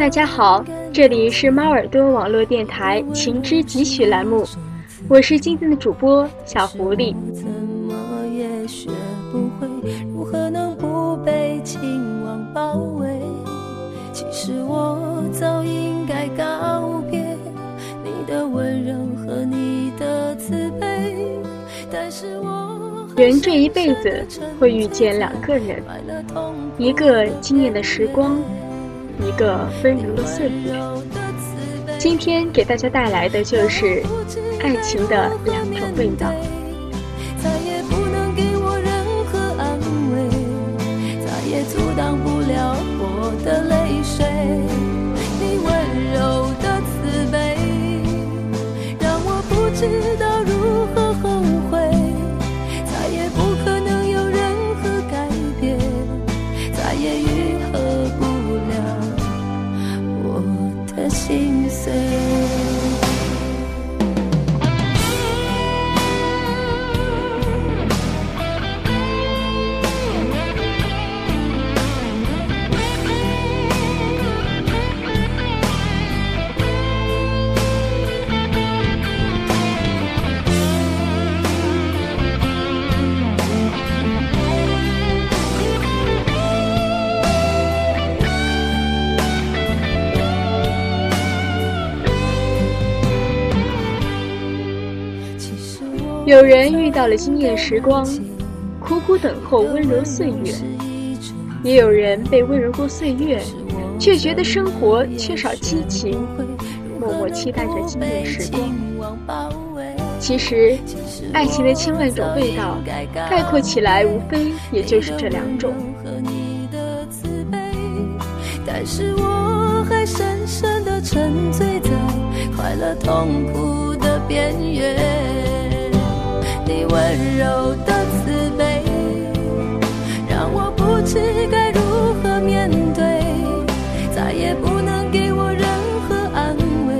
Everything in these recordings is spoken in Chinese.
大家好，这里是猫耳朵网络电台《情之几许》栏目，我是今天的主播小狐狸。人这一辈子会遇见两个人，一个惊艳的时光，一个温柔的岁月。今天给大家带来的就是爱情的两种味道。有人遇到了惊艳时光，苦苦等候温柔岁月；也有人被温柔过岁月，却觉得生活缺少激情，默默期待着惊艳时光。其实，爱情的千万种味道，概括起来无非也就是这两种。但是我还深深的沉醉在快乐痛苦的边缘。温柔的慈悲，让我不知该如何面对，再也不能给我任何安慰，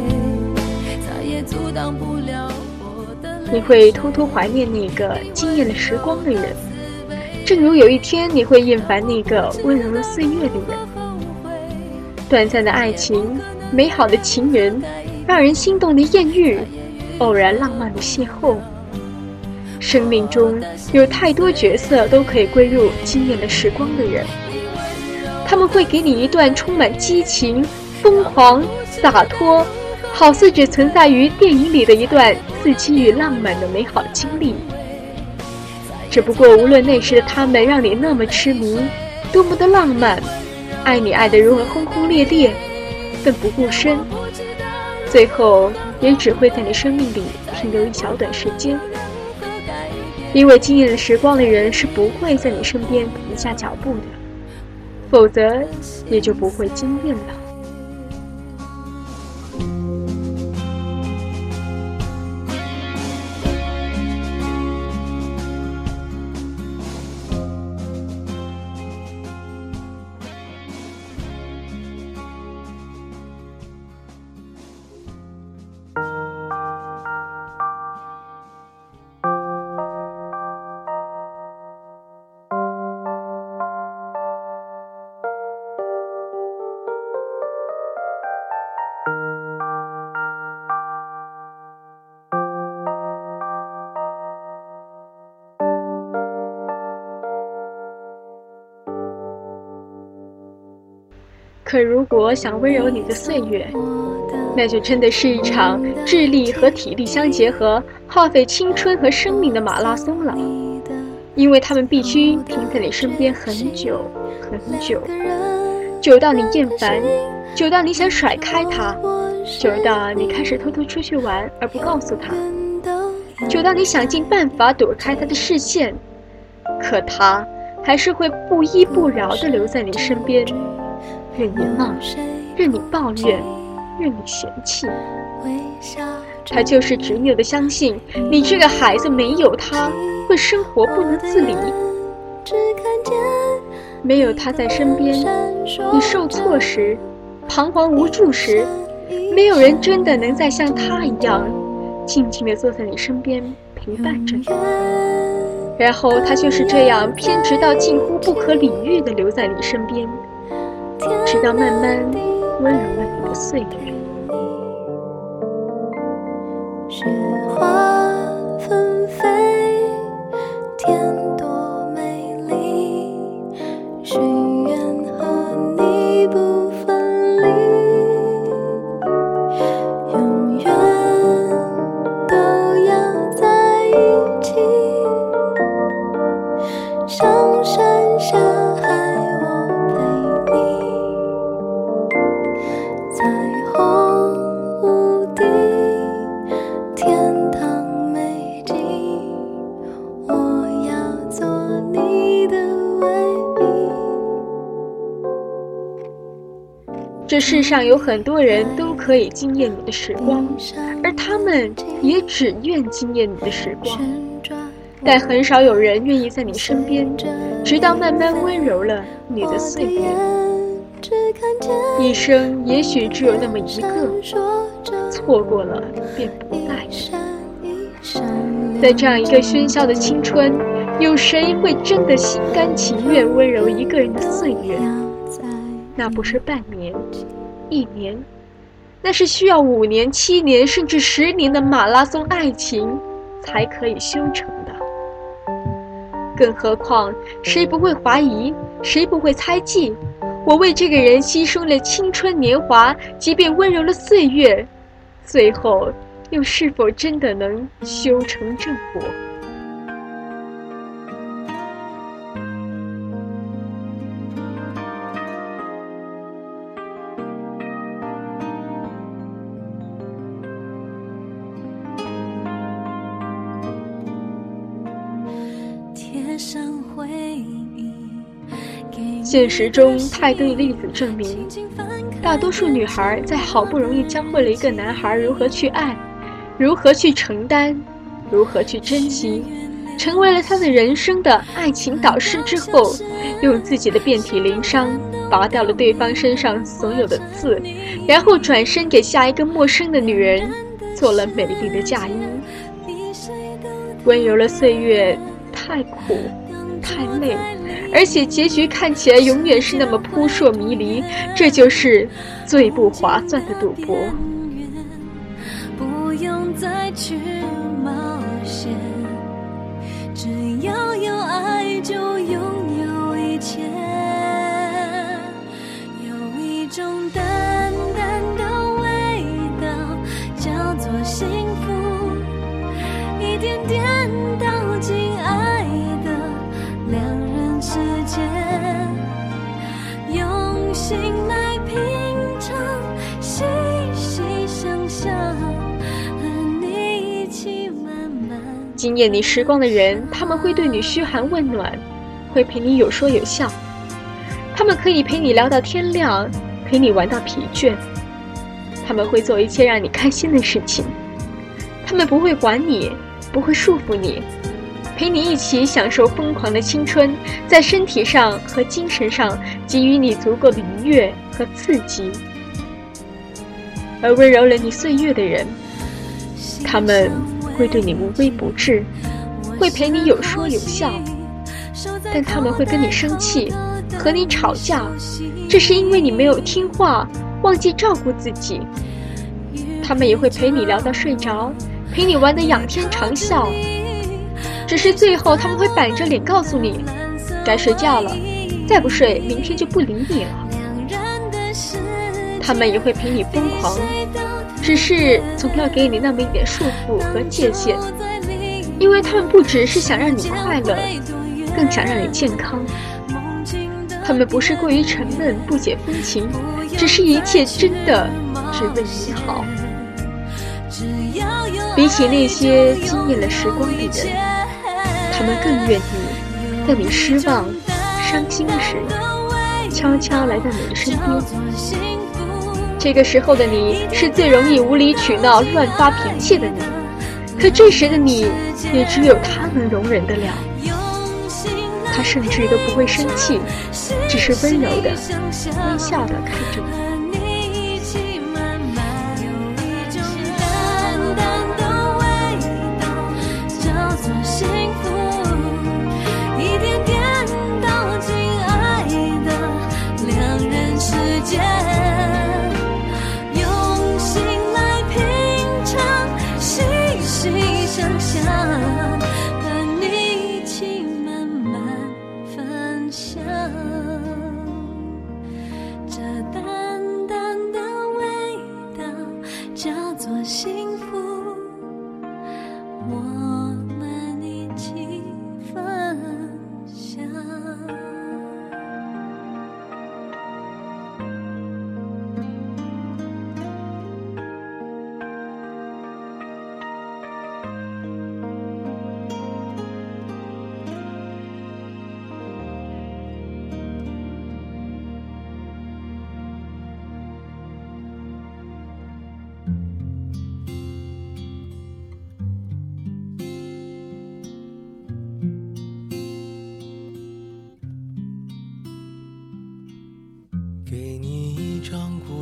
再也阻挡不了我的。你会偷偷怀念那个惊艳了时光的人，正如有一天你会厌烦那个温柔了岁月的人。短暂的爱情，美好的情人，让人心动的艳遇，偶然浪漫的邂逅。生命中有太多角色都可以归入惊艳的时光的人，他们会给你一段充满激情、疯狂、洒脱，好似只存在于电影里的一段刺激与浪漫的美好经历。只不过，无论那时的他们让你那么痴迷，多么的浪漫，爱你爱得如何轰轰烈烈，奋不顾身，最后也只会在你生命里停留一小段时间。因为惊艳了时光的人是不会在你身边停下脚步的，否则也就不会惊艳了。可如果想温柔你的岁月，那就真的是一场智力和体力相结合、耗费青春和生命的马拉松了。因为他们必须停在你身边很久很久，久到你厌烦，久到你想甩开他，久到你开始偷偷出去玩而不告诉他，久到你想尽办法躲开他的视线，可他还是会不依不饶地留在你身边。任你骂，任你抱怨，任你嫌弃，他就是执拗的相信你这个孩子没有他会生活不能自理。没有他在身边，你受挫时，彷徨无助时，没有人真的能再像他一样，静静地坐在你身边陪伴着你。然后他就是这样偏执到近乎不可理喻地留在你身边。要慢慢温柔了你的岁月。世上有很多人都可以惊艳你的时光，而他们也只愿惊艳你的时光，但很少有人愿意在你身边，直到慢慢温柔了你的岁月。一生也许只有那么一个，错过了便不再。在这样一个喧嚣的青春，有谁会真的心甘情愿温柔一个人的岁月？那不是半年、一年，那是需要五年、七年甚至十年的马拉松爱情才可以修成的。更何况，谁不会怀疑？谁不会猜忌？我为这个人牺牲了青春年华，即便温柔了岁月，最后又是否真的能修成正果？现实中太多的例子证明，大多数女孩在好不容易教会了一个男孩如何去爱，如何去承担，如何去珍惜，成为了他的人生的爱情导师之后，用自己的遍体鳞伤拔掉了对方身上所有的刺，然后转身给下一个陌生的女人做了美丽的嫁衣，温柔了岁月，太苦，太累。而且结局看起来永远是那么扑朔迷离，这就是最不划算的赌博。不用再去冒险，只要有爱就拥有一切。有一种淡淡的味道叫做幸福，一点点惊艳你时光的人，他们会对你嘘寒问暖，会陪你有说有笑，他们可以陪你聊到天亮，陪你玩到疲倦，他们会做一切让你开心的事情，他们不会管你，不会束缚你，陪你一起享受疯狂的青春，在身体上和精神上给予你足够的愉悦和刺激，而温柔了你岁月的人，他们会对你无微不至，会陪你有说有笑，但他们会跟你生气，和你吵架，这是因为你没有听话，忘记照顾自己。他们也会陪你聊到睡着，陪你玩得仰天长啸，只是最后他们会板着脸告诉你，该睡觉了，再不睡，明天就不理你了。他们也会陪你疯狂，只是总要给你那么一点束缚和界限，因为他们不只是想让你快乐，更想让你健康。他们不是过于沉闷不解风情，只是一切真的只为你好。比起那些惊艳了时光的人，他们更愿意在你失望、伤心时，悄悄来到你的身边。这个时候的你是最容易无理取闹、乱发脾气的你，可这时的你也只有他能容忍得了。他甚至都不会生气，只是温柔的、微笑的看着你。心。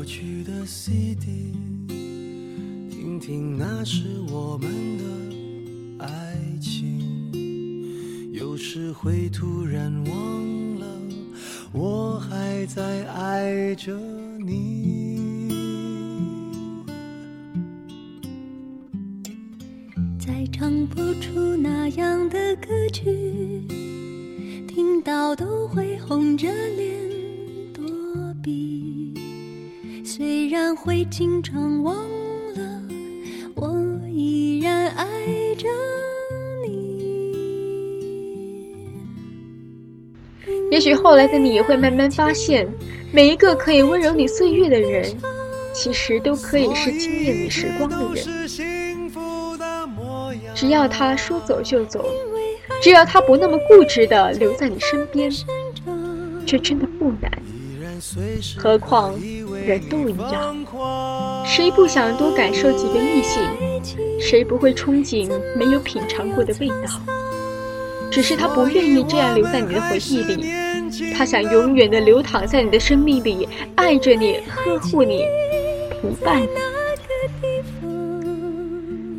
去的 CD，听听那时我们的爱情。有时会突然忘了，我还在爱着你。会经常忘了，我依然爱着你。也许后来的你会慢慢发现，每一个可以温柔你岁月的人，其实都可以是惊艳你时光的人。只要他说走就走，只要他不那么固执的留在你身边，这真的不难。何况人都一样，谁不想多感受几个异性？谁不会憧憬没有品尝过的味道？只是他不愿意这样留在你的回忆里，他想永远的流淌在你的生命里，爱着你，呵护你，陪伴你。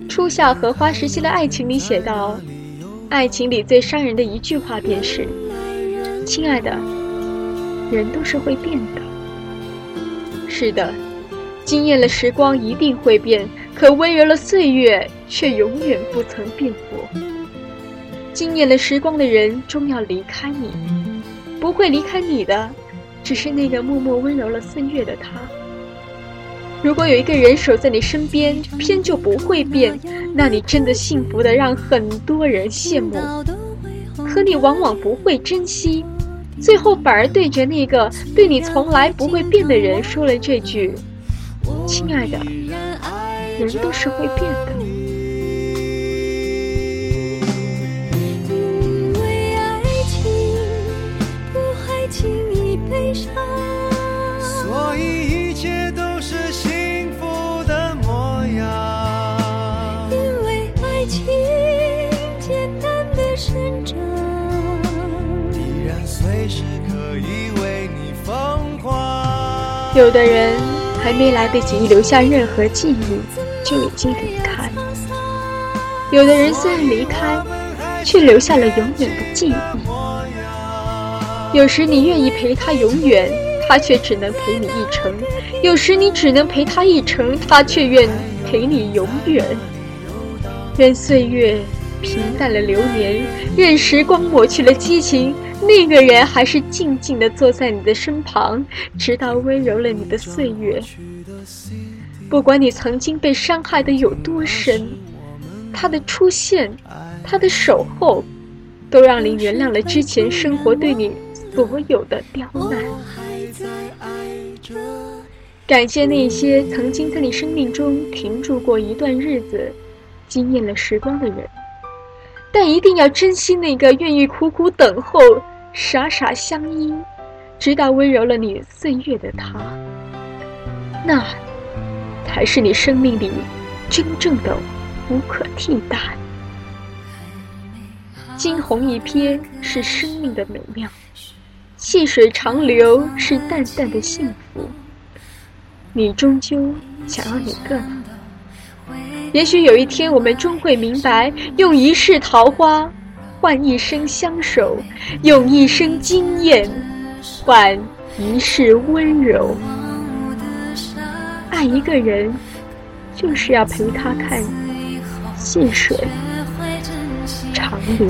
初夏荷花时期的爱情里写道：“爱情里最伤人的一句话便是，亲爱的。”人都是会变的，是的，惊艳了时光一定会变，可温柔了岁月却永远不曾变过。惊艳了时光的人终要离开你，不会离开你的，只是那个默默温柔了岁月的他。如果有一个人守在你身边，偏就不会变，那你真的幸福的让很多人羡慕，可你往往不会珍惜。最后反而对着那个对你从来不会变的人说了这句：“亲爱的，人都是会变的。”有的人还没来得及留下任何记忆，就已经离开了；有的人虽然离开，却留下了永远的记忆。有时你愿意陪他永远，他却只能陪你一程；有时你只能陪他一程，他却愿陪你永远。任岁月平淡了流年，任时光抹去了激情。那个人还是静静地坐在你的身旁，直到温柔了你的岁月。不管你曾经被伤害的有多深，他的出现，他的守候，都让你原谅了之前生活对你所有的刁难。感谢那些曾经在你生命中停驻过一段日子、惊艳了时光的人。但一定要珍惜那个愿意苦苦等候、傻傻相依，直到温柔了你岁月的他。那，才是你生命里真正的无可替代。惊鸿一瞥是生命的美妙，细水长流是淡淡的幸福。你终究想要哪个呢？也许有一天，我们终会明白，用一世桃花换一生相守，用一生惊艳换一世温柔。爱一个人，就是要陪他看细水长流。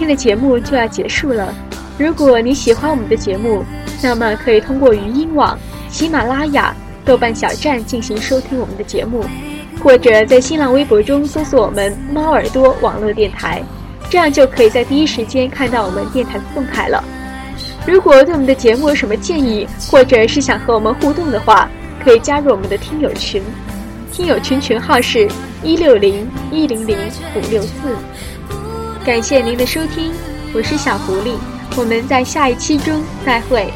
今天的节目就要结束了。如果你喜欢我们的节目，那么可以通过语音网、喜马拉雅、豆瓣小站进行收听我们的节目，或者在新浪微博中搜索我们“猫耳朵网络电台”，这样就可以在第一时间看到我们电台的动态了。如果对我们的节目有什么建议，或者是想和我们互动的话，可以加入我们的听友群，听友群群号是一六零一零零五六四。感谢您的收听，我是小狐狸，我们在下一期中再会。